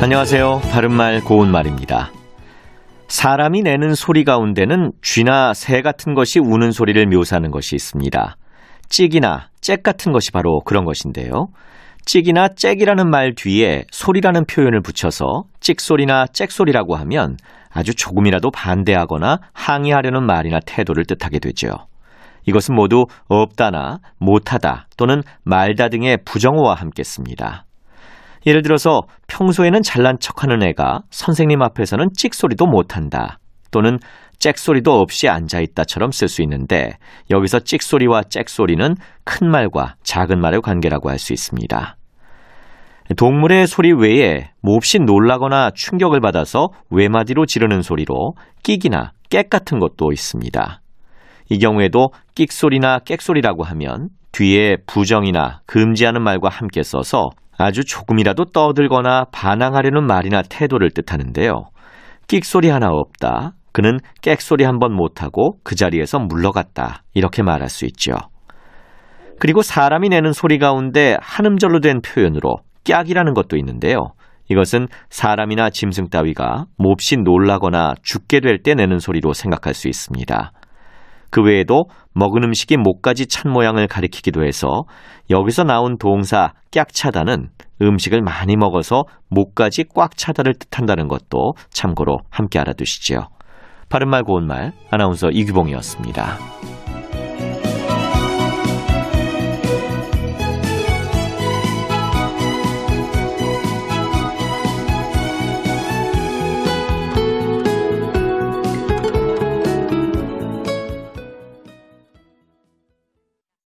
안녕하세요. 바른말 고운말입니다. 사람이 내는 소리 가운데는 쥐나 새 같은 것이 우는 소리를 묘사하는 것이 있습니다. 찍이나 짹 같은 것이 바로 그런 것인데요. 찍이나 짹이라는 말 뒤에 소리라는 표현을 붙여서 찍소리나 짹소리라고 하면 아주 조금이라도 반대하거나 항의하려는 말이나 태도를 뜻하게 되죠. 이것은 모두 없다나 못하다 또는 말다 등의 부정어와 함께 씁니다. 예를 들어서 평소에는 잘난 척하는 애가 선생님 앞에서는 찍소리도 못한다 또는 짹소리도 없이 앉아있다처럼 쓸 수 있는데 여기서 찍소리와 짹소리는 큰 말과 작은 말의 관계라고 할 수 있습니다. 동물의 소리 외에 몹시 놀라거나 충격을 받아서 외마디로 지르는 소리로 끽이나 깨 같은 것도 있습니다. 이 경우에도 끽소리나 깨소리라고 하면 뒤에 부정이나 금지하는 말과 함께 써서 아주 조금이라도 떠들거나 반항하려는 말이나 태도를 뜻하는데요. 끽소리 하나 없다. 그는 객소리 한 번 못하고 그 자리에서 물러갔다. 이렇게 말할 수 있죠. 그리고 사람이 내는 소리 가운데 한 음절로 된 표현으로 깍이라는 것도 있는데요. 이것은 사람이나 짐승 따위가 몹시 놀라거나 죽게 될 때 내는 소리로 생각할 수 있습니다. 그 외에도 먹은 음식이 목까지 찬 모양을 가리키기도 해서 여기서 나온 동사 깍 차다는 음식을 많이 먹어서 목까지 꽉 차다를 뜻한다는 것도 참고로 함께 알아두시지요. 바른말 고운말 아나운서 이규봉이었습니다.